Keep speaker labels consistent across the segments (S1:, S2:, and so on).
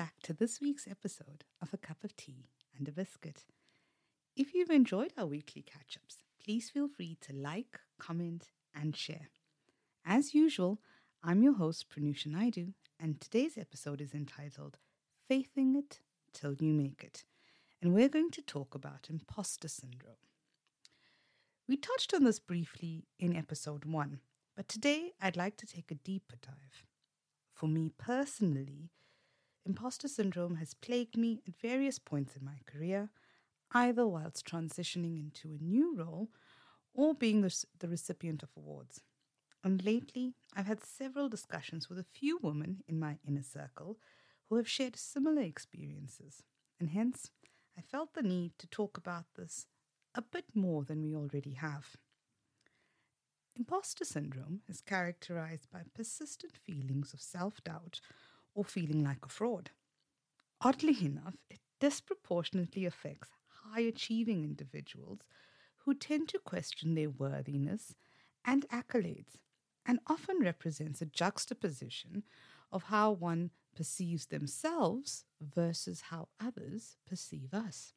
S1: back to this week's episode of A Cup of Tea and a Biscuit. If you've enjoyed our weekly catch ups, please feel free to like, comment, and share. As usual, I'm your host, Pranusha Naidu, and today's episode is entitled Faithing It Till You Make It, and we're going to talk about imposter syndrome. We touched on this briefly in episode one, but today I'd like to take a deeper dive. For me personally, imposter syndrome has plagued me at various points in my career, either whilst transitioning into a new role or being the, recipient of awards. And lately, I've had several discussions with a few women in my inner circle who have shared similar experiences, and hence I felt the need to talk about this a bit more than we already have. Imposter syndrome is characterized by persistent feelings of self doubt or feeling like a fraud. Oddly enough, it disproportionately affects high achieving individuals who tend to question their worthiness and accolades and often represents a juxtaposition of how one perceives themselves versus how others perceive us.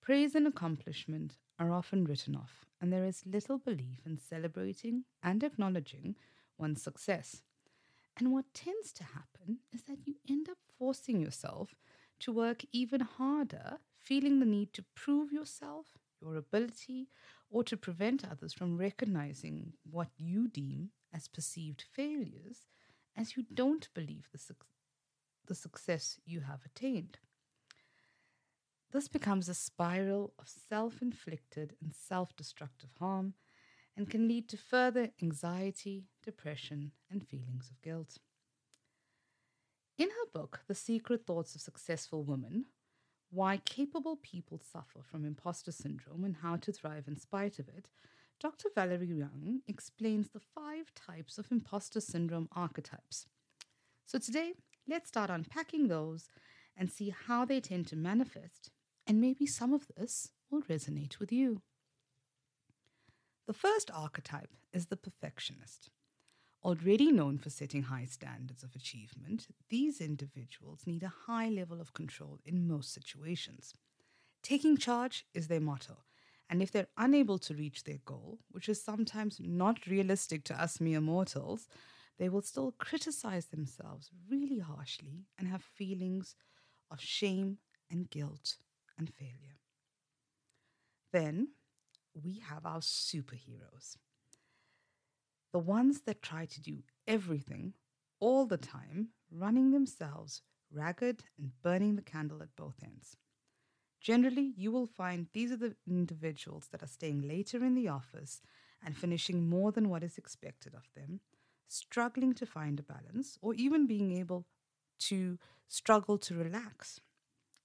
S1: Praise and accomplishment are often written off, and there is little belief in celebrating and acknowledging one's success. And what tends to happen is that you end up forcing yourself to work even harder, feeling the need to prove yourself, your ability, or to prevent others from recognizing what you deem as perceived failures, as you don't believe the, su- the success you have attained. This becomes a spiral of self inflicted and self destructive harm and can lead to further anxiety, depression, and feelings of guilt. In her book, The Secret Thoughts of Successful Women Why Capable People Suffer from Imposter Syndrome and How to Thrive in Spite of It, Dr. Valerie Young explains the five types of imposter syndrome archetypes. So today, let's start unpacking those and see how they tend to manifest, and maybe some of this will resonate with you. The first archetype is the perfectionist. Already known for setting high standards of achievement, these individuals need a high level of control in most situations. Taking charge is their motto, and if they're unable to reach their goal, which is sometimes not realistic to us mere mortals, they will still criticize themselves really harshly and have feelings of shame and guilt and failure. Then we have our superheroes the ones that try to do everything all the time, running themselves ragged and burning the candle at both ends. Generally, you will find these are the individuals that are staying later in the office and finishing more than what is expected of them, struggling to find a balance, or even being able to struggle to relax.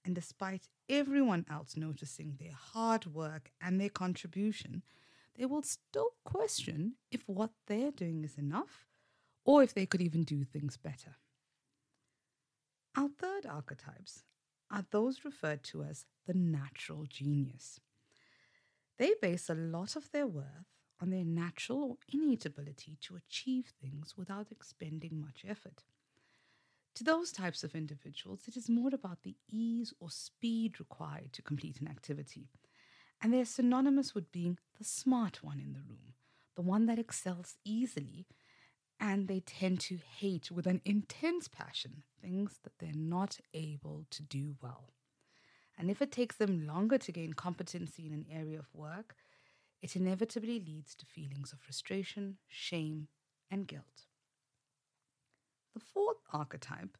S1: And despite everyone else noticing their hard work and their contribution, they will still question if what they're doing is enough or if they could even do things better. Our third archetypes are those referred to as the natural genius. They base a lot of their worth on their natural or innate ability to achieve things without expending much effort. To those types of individuals, it is more about the ease or speed required to complete an activity and they're synonymous with being the smart one in the room, the one that excels easily, and they tend to hate with an intense passion things that they're not able to do well. And if it takes them longer to gain competency in an area of work, it inevitably leads to feelings of frustration, shame, and guilt. The fourth archetype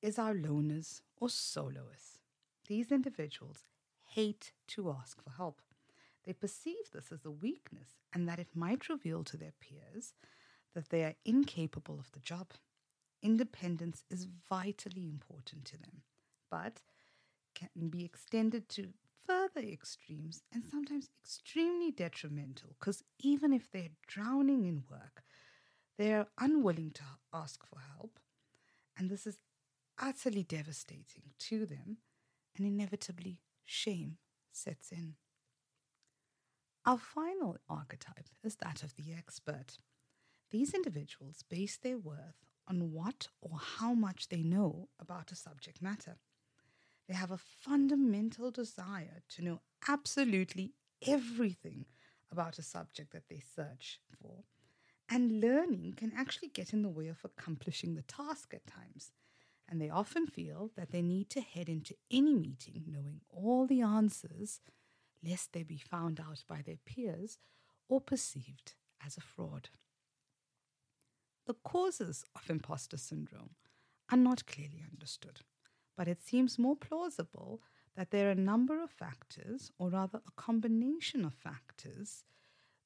S1: is our loners or soloists. These individuals hate to ask for help. They perceive this as a weakness and that it might reveal to their peers that they are incapable of the job. Independence is vitally important to them, but can be extended to further extremes and sometimes extremely detrimental because even if they're drowning in work, they are unwilling to ask for help. And this is utterly devastating to them and inevitably shame sets in. Our final archetype is that of the expert. These individuals base their worth on what or how much they know about a subject matter. They have a fundamental desire to know absolutely everything about a subject that they search for. And learning can actually get in the way of accomplishing the task at times. And they often feel that they need to head into any meeting knowing all the answers, lest they be found out by their peers or perceived as a fraud. The causes of imposter syndrome are not clearly understood, but it seems more plausible that there are a number of factors, or rather a combination of factors,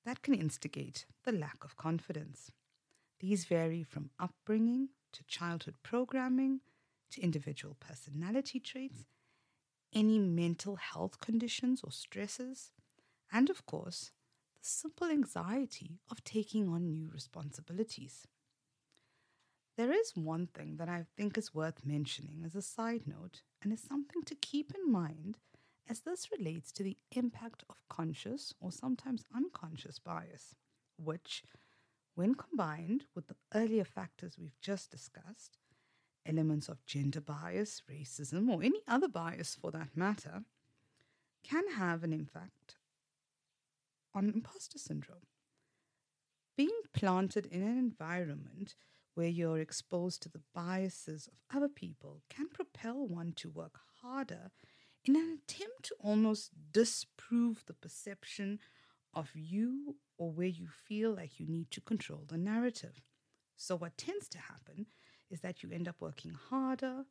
S1: that can instigate the lack of confidence. These vary from upbringing to childhood programming to individual personality traits, any mental health conditions or stresses, and of course, the simple anxiety of taking on new responsibilities. There is one thing that I think is worth mentioning as a side note, and is something to keep in mind as this relates to the impact of conscious or sometimes unconscious bias, which, when combined with the earlier factors we've just discussed, elements of gender bias, racism, or any other bias for that matter, can have an impact on imposter syndrome. Being planted in an environment where you're exposed to the biases of other people can propel one to work harder in an attempt to almost disprove the perception of you or where you feel like you need to control the narrative. So, what tends to happen is that you end up working harder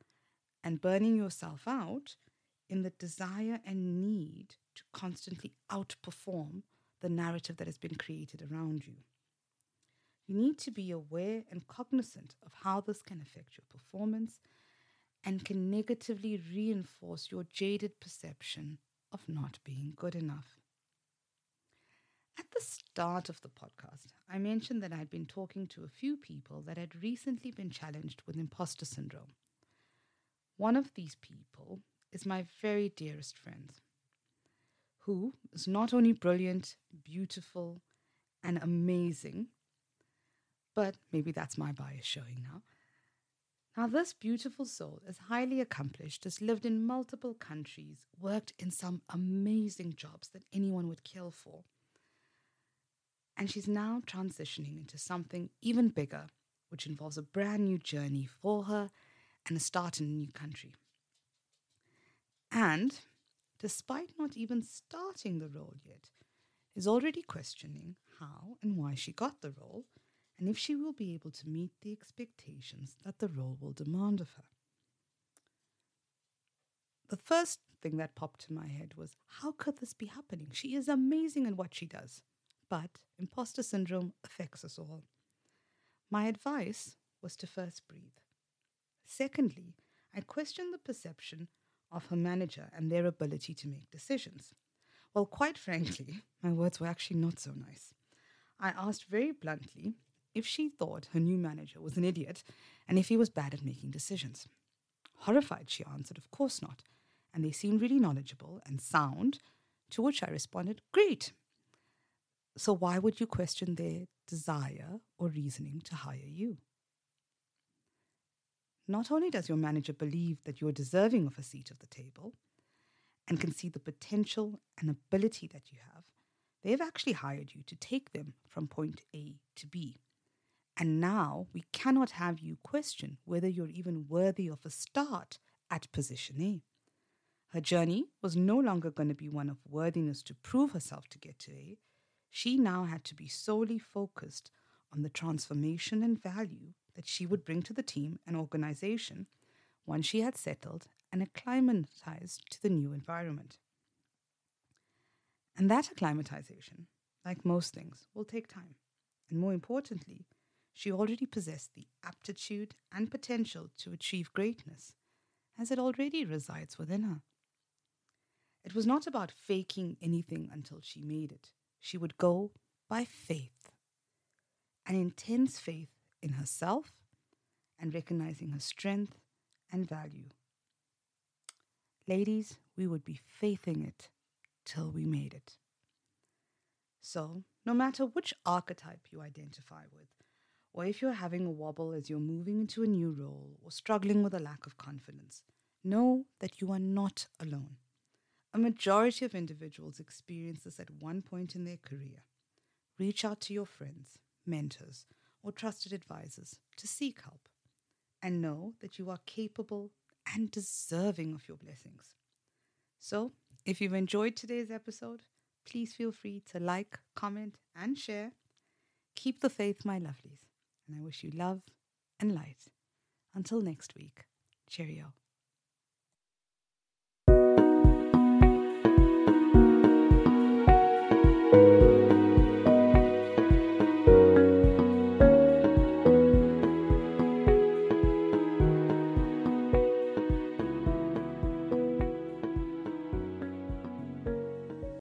S1: and burning yourself out in the desire and need to constantly outperform the narrative that has been created around you. You need to be aware and cognizant of how this can affect your performance and can negatively reinforce your jaded perception of not being good enough. At the start of the podcast, I mentioned that I'd been talking to a few people that had recently been challenged with imposter syndrome. One of these people is my very dearest friend, who is not only brilliant, beautiful, and amazing, but maybe that's my bias showing now. Now, this beautiful soul is highly accomplished, has lived in multiple countries, worked in some amazing jobs that anyone would kill for. And she's now transitioning into something even bigger, which involves a brand new journey for her and a start in a new country. And despite not even starting the role yet, is already questioning how and why she got the role and if she will be able to meet the expectations that the role will demand of her. The first thing that popped in my head was how could this be happening? She is amazing in what she does, but imposter syndrome affects us all. My advice was to first breathe. Secondly, I questioned the perception of her manager and their ability to make decisions. Well, quite frankly, my words were actually not so nice. I asked very bluntly if she thought her new manager was an idiot and if he was bad at making decisions. Horrified, she answered, Of course not. And they seemed really knowledgeable and sound, to which I responded, Great. So why would you question their desire or reasoning to hire you? Not only does your manager believe that you're deserving of a seat at the table and can see the potential and ability that you have, they've actually hired you to take them from point A to B. And now we cannot have you question whether you're even worthy of a start at position A. Her journey was no longer going to be one of worthiness to prove herself to get to A. She now had to be solely focused on the transformation and value that she would bring to the team and organization once she had settled and acclimatized to the new environment. And that acclimatization, like most things, will take time. And more importantly, she already possessed the aptitude and potential to achieve greatness, as it already resides within her. It was not about faking anything until she made it. She would go by faith, an intense faith in herself and recognizing her strength and value. Ladies, we would be faithing it till we made it. So, no matter which archetype you identify with, or if you're having a wobble as you're moving into a new role or struggling with a lack of confidence, know that you are not alone. A majority of individuals experience this at one point in their career. Reach out to your friends, mentors, or trusted advisors to seek help. And know that you are capable and deserving of your blessings. So, if you've enjoyed today's episode, please feel free to like, comment, and share. Keep the faith, my lovelies, and I wish you love and light. Until next week, cheerio.